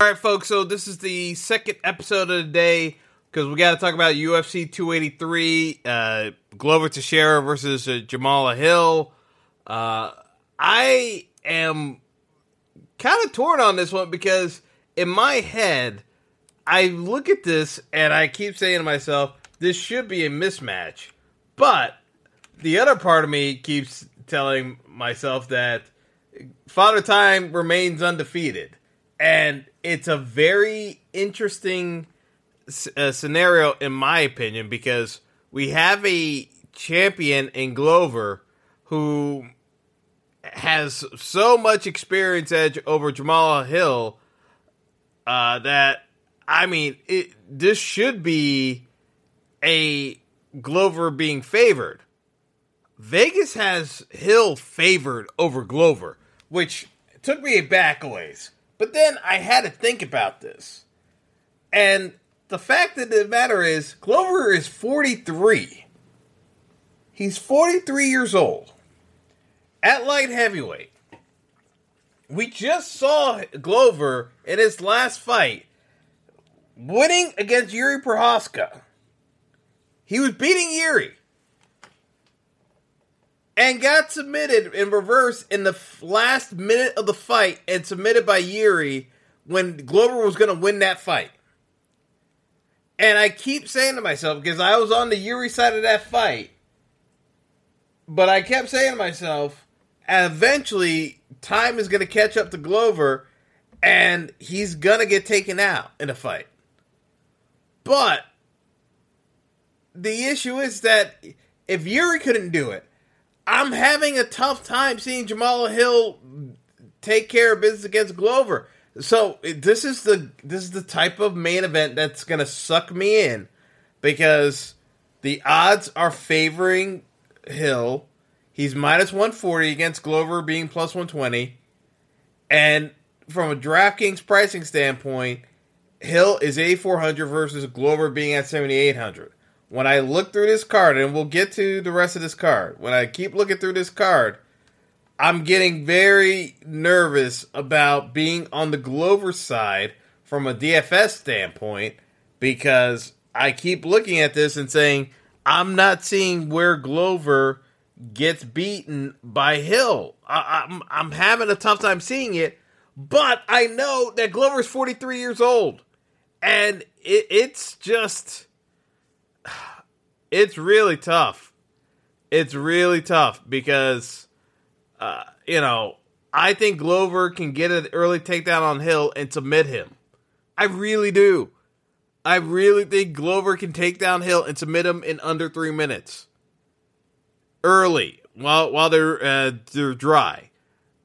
All right, folks. So this is the second episode of the day because we got to talk about UFC 283, uh, Glover Teixeira versus uh, Jamahal Hill. Uh, I am kind of torn on this one because in my head, I look at this and I keep saying to myself, this should be a mismatch. But the other part of me keeps telling myself that Father Time remains undefeated. And it's a very interesting uh, scenario, in my opinion, because we have a champion in Glover who has so much experience edge over Jamahal Hill uh, that I mean, it, this should be a Glover being favored. Vegas has Hill favored over Glover, which took me back a ways. But then I had to think about this. And the fact of the matter is, Glover is 43. He's 43 years old. At light heavyweight. We just saw Glover in his last fight winning against Yuri Prochazka. He was beating Yuri and got submitted in reverse in the last minute of the fight and submitted by Yuri when Glover was going to win that fight. And I keep saying to myself, because I was on the Yuri side of that fight, but I kept saying to myself, eventually time is going to catch up to Glover and he's going to get taken out in a fight. But the issue is that if Yuri couldn't do it, I'm having a tough time seeing Jamal Hill take care of business against Glover. So this is the this is the type of main event that's gonna suck me in because the odds are favoring Hill. He's minus one forty against Glover being plus one twenty, and from a DraftKings pricing standpoint, Hill is eighty four hundred versus Glover being at seventy eight hundred when I look through this card, and we'll get to the rest of this card, when I keep looking through this card, I'm getting very nervous about being on the Glover side from a DFS standpoint because I keep looking at this and saying, I'm not seeing where Glover gets beaten by Hill. I, am I'm, I'm having a tough time seeing it, but I know that Glover's 43 years old. And it, it's just it's really tough. It's really tough because, uh, you know, I think Glover can get an early takedown on Hill and submit him. I really do. I really think Glover can take down Hill and submit him in under three minutes. Early, while while they're uh, they're dry.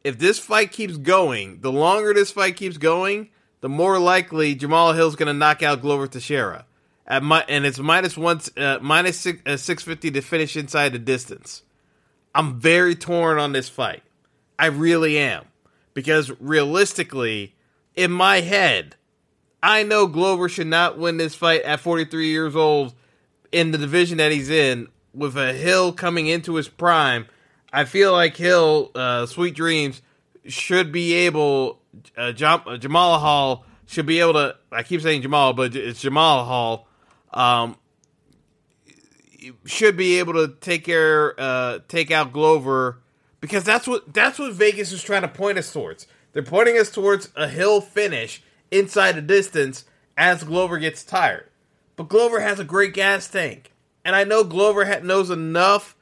If this fight keeps going, the longer this fight keeps going, the more likely Jamahal Hill's going to knock out Glover Teixeira at my, and it's minus one uh, minus six uh, six fifty to finish inside the distance. I'm very torn on this fight. I really am because realistically, in my head, I know Glover should not win this fight at 43 years old in the division that he's in with a Hill coming into his prime. I feel like Hill, uh, Sweet Dreams, should be able. Uh, Jam- uh, Jamal Hall should be able to. I keep saying Jamal, but it's Jamal Hall um, should be able to take care, uh, take out Glover because that's what that's what Vegas is trying to point us towards. They're pointing us towards a hill finish inside the distance as Glover gets tired. But Glover has a great gas tank. And I know Glover ha- knows enough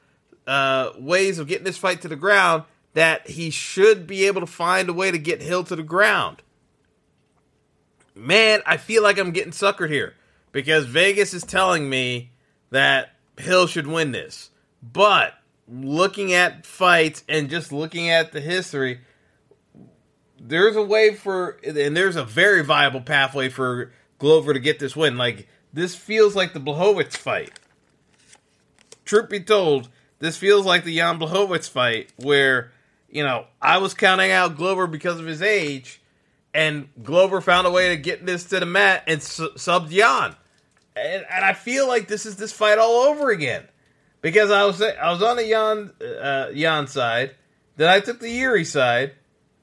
uh, ways of getting this fight to the ground that he should be able to find a way to get Hill to the ground. Man, I feel like I'm getting suckered here because Vegas is telling me that Hill should win this. But looking at fights and just looking at the history, there's a way for, and there's a very viable pathway for Glover to get this win. Like, this feels like the Blachowicz fight. Truth be told, this feels like the Jan Blachowicz fight where, you know, I was counting out Glover because of his age, and Glover found a way to get this to the mat and su- subbed Jan. And, and I feel like this is this fight all over again because I was I was on the Jan uh, Jan side, then I took the Yuri side.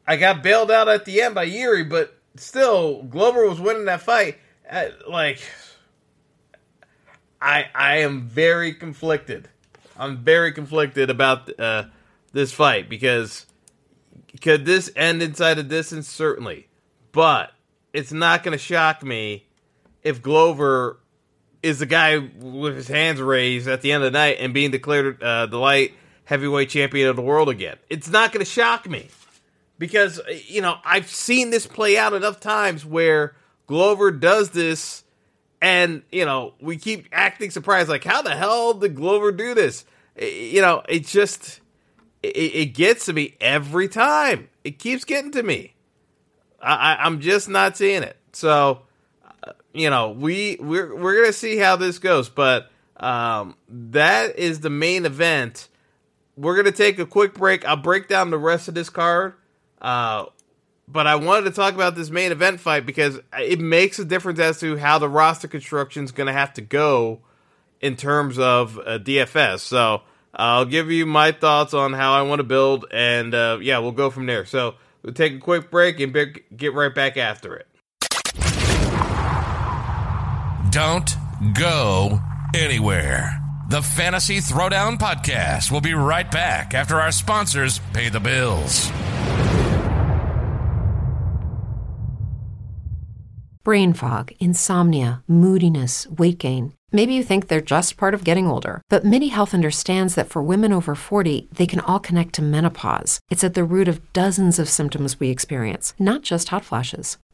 I got bailed out at the end by Yuri, but still Glover was winning that fight. Uh, like I I am very conflicted. I'm very conflicted about uh, this fight because could this end inside a distance? Certainly, but it's not going to shock me if Glover is the guy with his hands raised at the end of the night and being declared uh, the light heavyweight champion of the world again. It's not going to shock me because you know I've seen this play out enough times where Glover does this, and you know we keep acting surprised, like how the hell did Glover do this? You know, it just it, gets to me every time. It keeps getting to me. I, I'm just not seeing it. So you know, we we're we're gonna see how this goes, but um, that is the main event. We're gonna take a quick break. I'll break down the rest of this card, uh, but I wanted to talk about this main event fight because it makes a difference as to how the roster construction is gonna have to go in terms of uh, DFS. So I'll give you my thoughts on how I want to build, and uh, yeah, we'll go from there. So we'll take a quick break and be- get right back after it. Don't go anywhere. The Fantasy Throwdown Podcast will be right back after our sponsors pay the bills. Brain fog, insomnia, moodiness, weight gain. Maybe you think they're just part of getting older, but MIDI Health understands that for women over 40, they can all connect to menopause. It's at the root of dozens of symptoms we experience, not just hot flashes.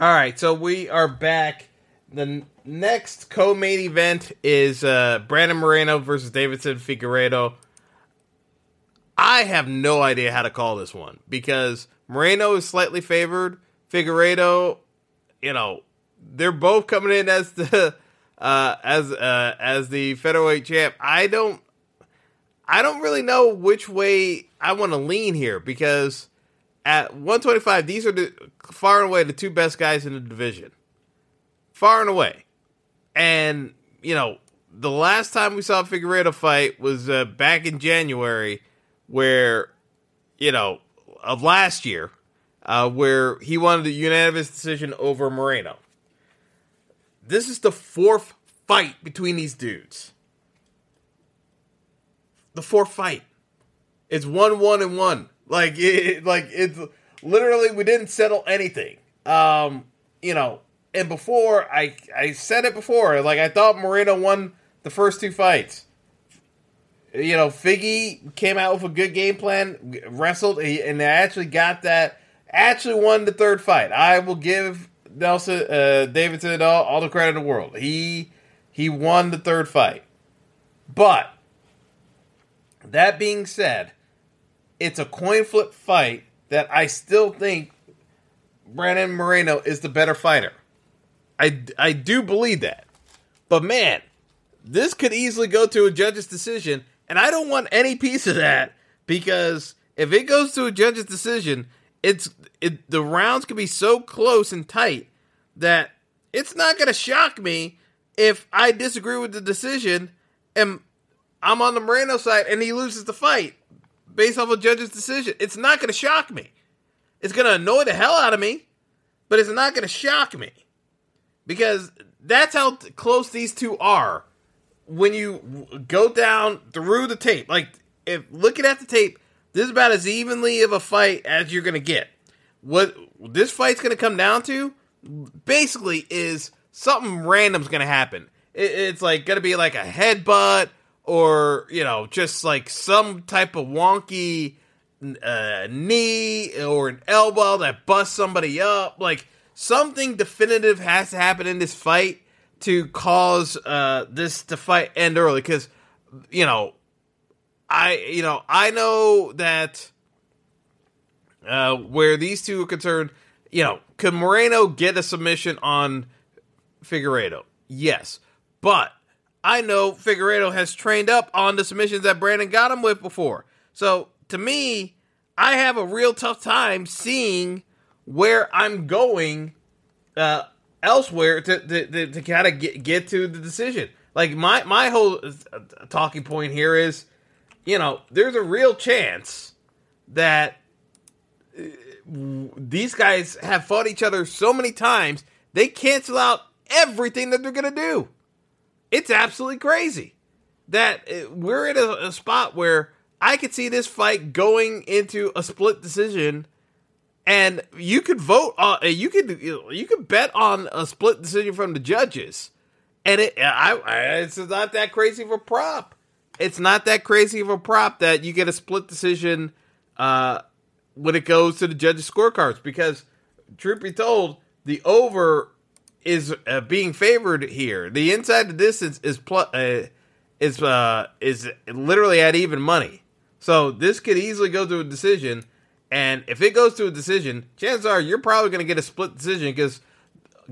All right, so we are back. The next co-main event is uh, Brandon Moreno versus Deiveson Figueiredo. I have no idea how to call this one because Moreno is slightly favored. Figueiredo, you know, they're both coming in as the uh, as uh, as the featherweight champ. I don't I don't really know which way I want to lean here because at 125, these are the far and away the two best guys in the division, far and away. And you know, the last time we saw Figueiredo fight was uh, back in January, where you know of last year, uh, where he won the unanimous decision over Moreno. This is the fourth fight between these dudes. The fourth fight. It's one, one, and one. Like it, like it's literally we didn't settle anything. Um, you know, and before I I said it before, like I thought Moreno won the first two fights. You know, Figgy came out with a good game plan, wrestled, and actually got that. Actually, won the third fight. I will give Nelson uh, Deiveson all, all the credit in the world. He he won the third fight. But that being said, it's a coin flip fight that I still think Brandon Moreno is the better fighter. I, I do believe that. But man, this could easily go to a judge's decision, and I don't want any piece of that because if it goes to a judge's decision, it's it, the rounds could be so close and tight that it's not going to shock me if I disagree with the decision and I'm on the Moreno side and he loses the fight based off a judge's decision. It's not going to shock me. It's going to annoy the hell out of me, but it's not going to shock me because that's how close these two are when you go down through the tape. Like, if looking at the tape, this is about as evenly of a fight as you're going to get. What this fight's going to come down to basically is something random's going to happen. It, it's like going to be like a headbutt or, you know, just like some type of wonky uh, knee or an elbow that busts somebody up. Like something definitive has to happen in this fight to cause uh, this to fight end early because you know I you know I know that uh, where these two are concerned, you know, could Moreno get a submission on Figueiredo? Yes, but I know Figueiredo has trained up on the submissions that Brandon got him with before. So to me, I have a real tough time seeing where I'm going uh, elsewhere to to, to, to kind of get get to the decision. Like my my whole uh, talking point here is, you know, there's a real chance that uh, these guys have fought each other so many times they cancel out everything that they're gonna do. It's absolutely crazy that we're in a, a spot where I could see this fight going into a split decision and you could vote on uh, you could you could bet on a split decision from the judges. And it I, I, it's not that crazy of a prop. It's not that crazy of a prop that you get a split decision uh, when it goes to the judges scorecards because truth be told the over is uh, being favored here the inside the distance is plus uh, is uh is literally at even money so this could easily go to a decision and if it goes to a decision, chances are you're probably going to get a split decision because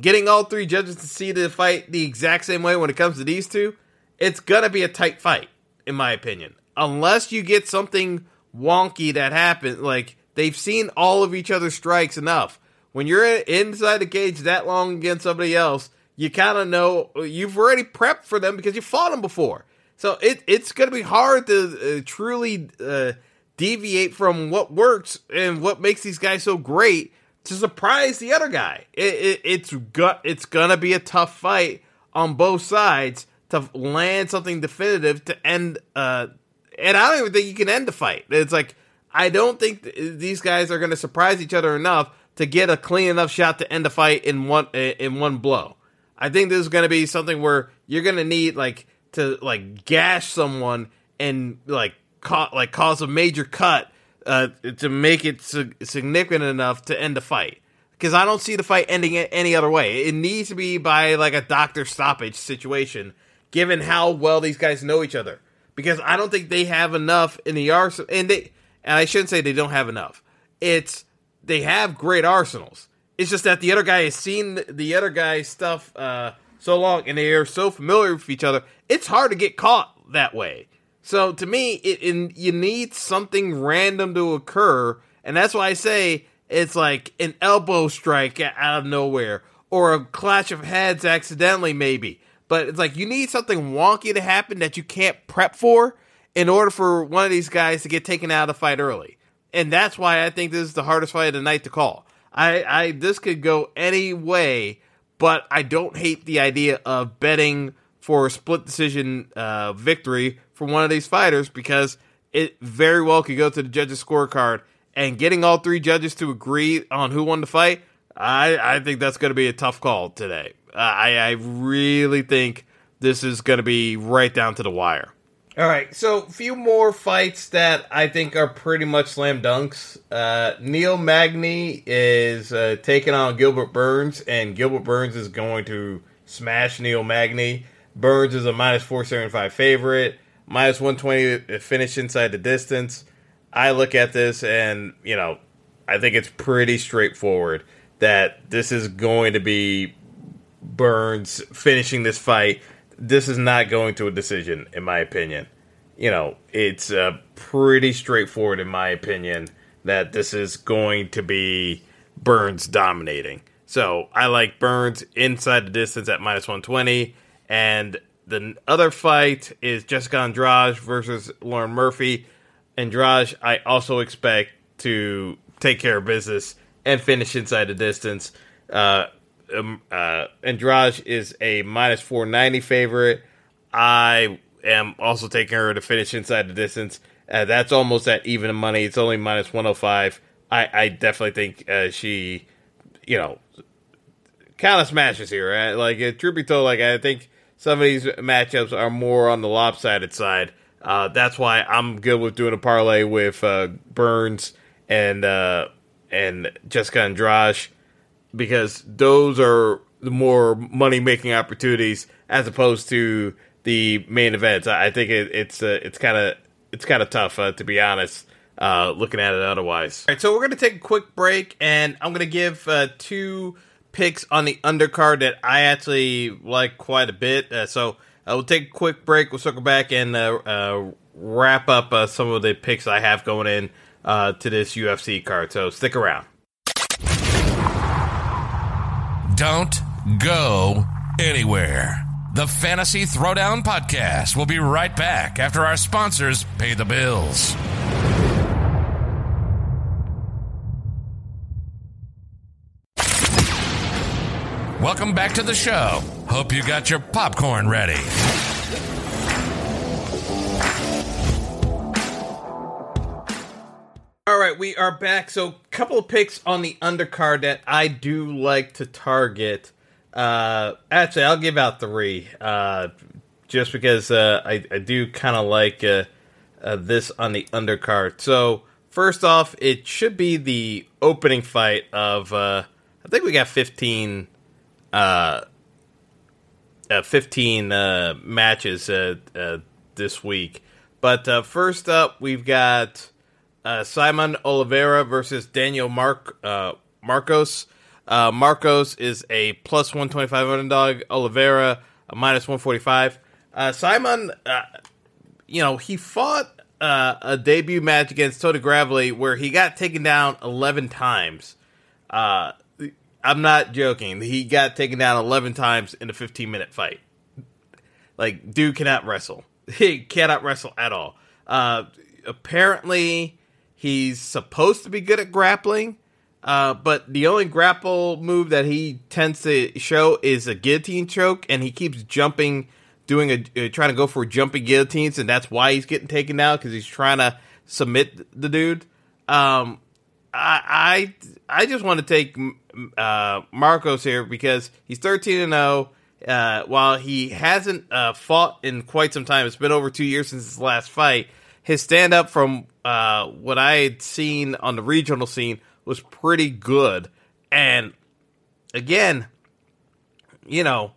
getting all three judges to see the fight the exact same way when it comes to these two, it's going to be a tight fight, in my opinion. Unless you get something wonky that happens, like they've seen all of each other's strikes enough. When you're inside the cage that long against somebody else, you kind of know you've already prepped for them because you fought them before. So it, it's going to be hard to uh, truly. Uh, deviate from what works and what makes these guys so great to surprise the other guy. It, it, it's. It's gonna be a tough fight on both sides to land something definitive to end. Uh, and I don't even think you can end the fight. It's like I don't think th- these guys are gonna surprise each other enough to get a clean enough shot to end the fight in one in one blow. I think this is gonna be something where you're gonna need like to like gash someone and like like cause a major cut uh, to make it significant enough to end the fight. Because I don't see the fight ending any other way. It needs to be by like a doctor stoppage situation, given how well these guys know each other. Because I don't think they have enough in the arsenal, and they and I shouldn't say they don't have enough. It's they have great arsenals. It's just that the other guy has seen the other guy's stuff uh, so long, and they are so familiar with each other. It's hard to get caught that way. So to me, it, it, you need something random to occur, and that's why I say it's like an elbow strike out of nowhere or a clash of heads accidentally, maybe. But it's like you need something wonky to happen that you can't prep for in order for one of these guys to get taken out of the fight early. And that's why I think this is the hardest fight of the night to call. I, I this could go any way, but I don't hate the idea of betting for a split decision uh, victory for one of these fighters because it very well could go to the judges' scorecard. And getting all three judges to agree on who won the fight, I, I think that's going to be a tough call today. I, I really think this is going to be right down to the wire. All right, so a few more fights that I think are pretty much slam dunks. Uh, Neil Magny is uh, taking on Gilbert Burns, and Gilbert Burns is going to smash Neil Magny. Burns is a minus 475 favorite, minus 120 finish inside the distance. I look at this and, you know, I think it's pretty straightforward that this is going to be Burns finishing this fight. This is not going to a decision, in my opinion. You know, it's uh, pretty straightforward, in my opinion, that this is going to be Burns dominating. So I like Burns inside the distance at minus 120. And the other fight is Jessica Andrade versus Lauren Murphy. Andrade, I also expect to take care of business and finish inside the distance. Uh, um, uh, is a minus 490 favorite. I am also taking her to finish inside the distance. Uh, that's almost at even money. It's only minus 105. I, I definitely think uh, she, you know, kind of smashes here. Right? Like, uh, truth be told, like, I think some of these matchups are more on the lopsided side. Uh, that's why I'm good with doing a parlay with uh, Burns and uh, and Jessica Andrade because those are the more money making opportunities as opposed to the main events. I think it, it's uh, it's kind of it's kind of tough uh, to be honest. Uh, looking at it otherwise. All right, so we're gonna take a quick break, and I'm gonna give uh, two picks on the undercard that I actually like quite a bit. Uh, so uh, we'll take a quick break. We'll circle back and wrap up some of the picks I have going in to this UFC card. So stick around. Don't go anywhere. The Fantasy Throwdown Podcast will be right back after our sponsors pay the bills. Welcome back to the show. Hope you got your popcorn ready. All right, we are back. So, couple of picks on the undercard that I do like to target. Uh, actually, I'll give out three, uh, just because uh, I, I do kind of like uh, uh, this on the undercard. So, first off, it should be the opening fight of. Uh, I think we got fifteen. Uh, uh, 15 uh, matches uh, uh, this week. But uh, first up, we've got uh, Saimon Oliveira versus Daniel Mark uh, Marcos. Uh, Marcos is a plus 125 underdog. Oliveira, a minus 145. Uh, Saimon, uh, you know, he fought a debut match against Tony Gravely where he got taken down 11 times. I'm not joking. He got taken down 11 times in a 15 minute fight. Like, dude cannot wrestle. He cannot wrestle at all. apparently, He's supposed to be good at grappling, uh, but the only grapple move that he tends to show is a guillotine choke, and he keeps jumping, doing a uh, trying to go for jumping guillotines, and that's why he's getting taken down because he's trying to submit the dude. Um, I, I I just want to take uh, Marcos here because he's thirteen and zero. Oh, uh, while he hasn't uh, fought in quite some time, it's been over two years since his last fight. His stand up from uh, what I had seen on the regional scene was pretty good. And again, you know,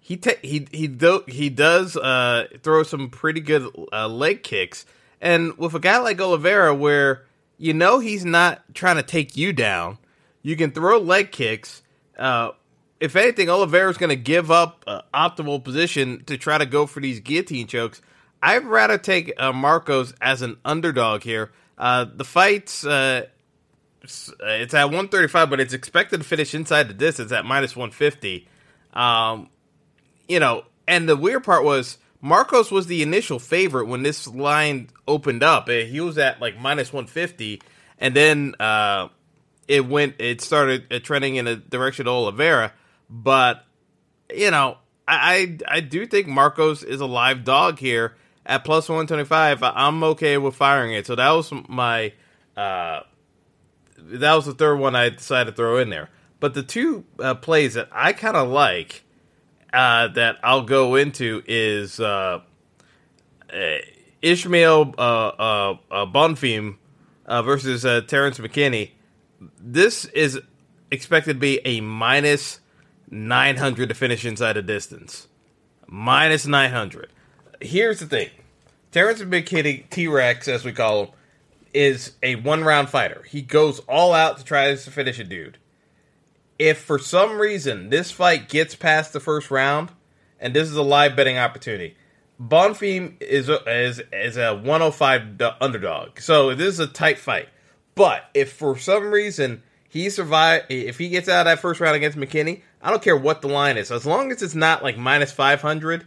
he ta- he he do- he does uh, throw some pretty good uh, leg kicks, and with a guy like Oliveira, where you know he's not trying to take you down, you can throw leg kicks. Uh, if anything, Oliveira's going to give up uh, optimal position to try to go for these guillotine chokes. I'd rather take uh, Marcos as an underdog here. Uh, the fight's uh, it's at 135, but it's expected to finish inside the distance at minus 150. Um, you know, and the weird part was Marcos was the initial favorite when this line opened up. Eh, he was at like minus 150, and then uh, it went, it started uh, trending in a direction of Oliveira. But you know, I, I I do think Marcos is a live dog here at plus 125, I'm okay with firing it. So that was my uh, that was the third one I decided to throw in there. But the two uh, plays that I kind of like uh, that I'll go into is uh, Ishmael uh, uh, uh, Bonfim versus Terrence McKinney. This is expected to be a minus 900 to finish inside the distance. Minus 900. Here's the thing Terrence McKinney, T Rex, as we call him, is a one round fighter. He goes all out to try to finish a dude. If for some reason this fight gets past the first round, and this is a live betting opportunity, Bonfim is a, is is a 105 underdog. So this is a tight fight. But if for some reason he survive, if he gets out of that first round against McKinney, I don't care what the line is. As long as it's not like minus 500,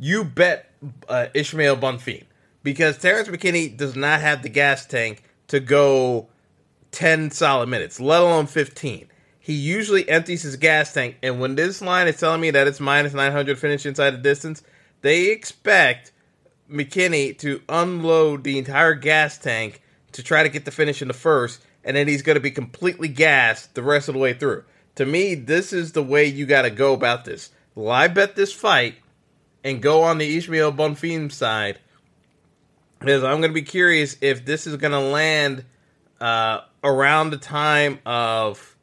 you bet uh, Ishmael Bonfim because Terrence McKinney does not have the gas tank to go 10 solid minutes, let alone 15. He usually empties his gas tank, and when this line is telling me that it's minus 900 finish inside the distance, they expect McKinney to unload the entire gas tank to try to get the finish in the first, and then he's going to be completely gassed the rest of the way through. To me, this is the way you got to go about this. Live bet this fight and go on the Ishmael Bonfim side. Because I'm going to be curious if this is going to land uh, around the time of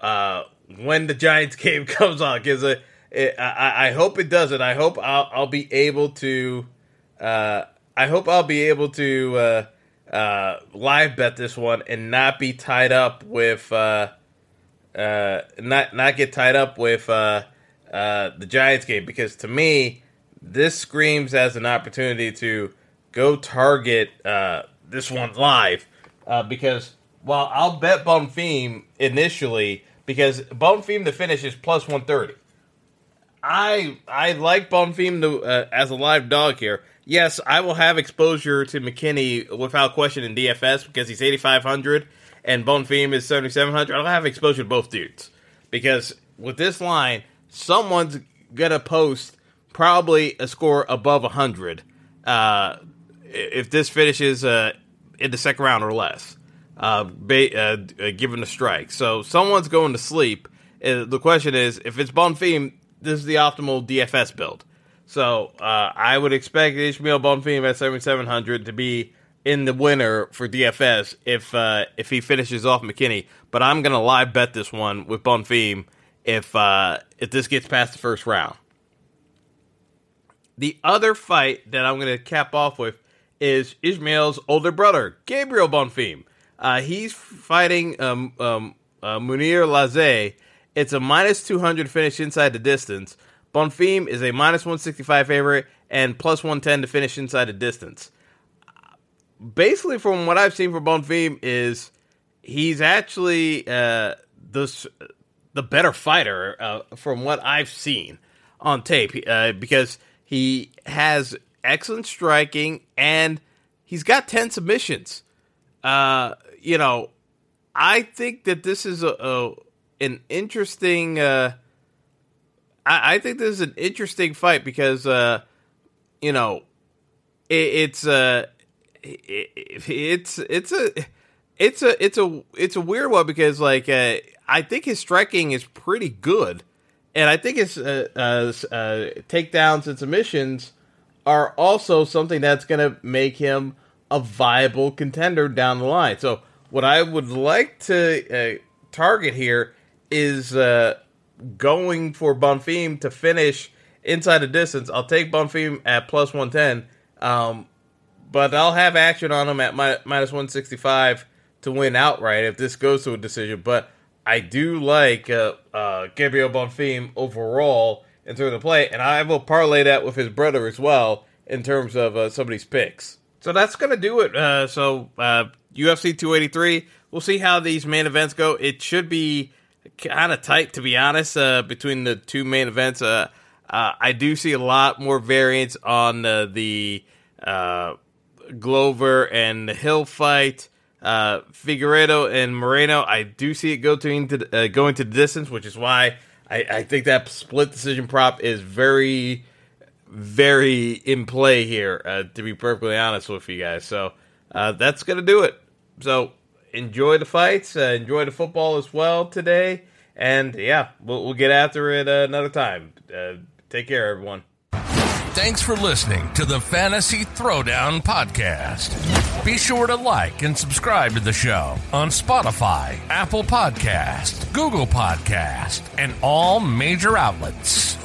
uh, when the Giants game comes on. Because uh, I, I, hope it doesn't. I hope I'll, I'll be able to. Uh, I hope I'll be able to uh, uh, live bet this one and not be tied up with not not get tied up with uh, the Giants game because to me this screams as an opportunity to go target uh, this one live uh, because while I'll bet Bonfim initially because Bonfim the finish is plus one thirty. I I like Bonfim to, uh, as a live dog here. Yes, I will have exposure to McKinney without question in DFS because he's 8,500 and Bonfim is 7,700. I'll have exposure to both dudes because with this line, someone's to post probably a score above 100 uh, if this finishes uh, in the second round or less, uh, ba- uh, given the strike. So someone's going to sleep. the question is if it's Bonfim, this is the optimal DFS build. So uh, I would expect Ishmael Bonfim at 7700 to be in the winner for DFS if uh, if he finishes off McKinney. But I'm gonna live bet this one with Bonfim if uh, if this gets past the first round. The other fight that I'm gonna cap off with is Ishmael's older brother, Gabriel Bonfim. Uh, he's fighting um, um, uh, Mounir Lazzez it's a minus 200 finish inside the distance. Bonfim is a minus 165 favorite and plus 110 to finish inside the distance. Basically, from what I've seen for Bonfim, is he's actually uh, the the better fighter uh, from what I've seen on tape uh, because he has excellent striking and he's got 10 submissions. Uh, you know, I think that this is a, a an interesting. Uh, I, I, think this is an interesting fight because, uh, you know, it, it's uh, it, it's it's a it's a it's a it's a weird one because like uh, I think his striking is pretty good, and I think his uh, uh, uh, takedowns and submissions are also something that's going to make him a viable contender down the line. So what I would like to uh, target here is uh, going for Bonfim to finish inside the distance. I'll take Bonfim at plus 110, um, but I'll have action on him at mi- minus 165 to win outright if this goes to a decision. But I do like uh, uh, Gabriel Bonfim overall in terms of the play, and I will parlay that with his brother as well in terms of uh, somebody's picks. So that's going to do it. Uh, so UFC uh, 283, we'll see how these main events go. It should be kind of tight, to be honest, uh, between the two main events. Uh, uh, I do see a lot more variance on the uh, Glover and the Hill fight. Uh, Figueiredo and Moreno, I do see it go to, uh, going to the distance, which is why I, I think that split decision prop is very, very in play here, to be perfectly honest with you guys. So uh, that's to do it. So enjoy the fights, uh, enjoy the football as well today, and yeah, we'll, we'll get after it uh, another time. Uh, take care, everyone. Thanks for listening to the Fantasy Throwdown Podcast. Be sure to like and subscribe to the show on Spotify, Apple Podcast, Google Podcast, and all major outlets.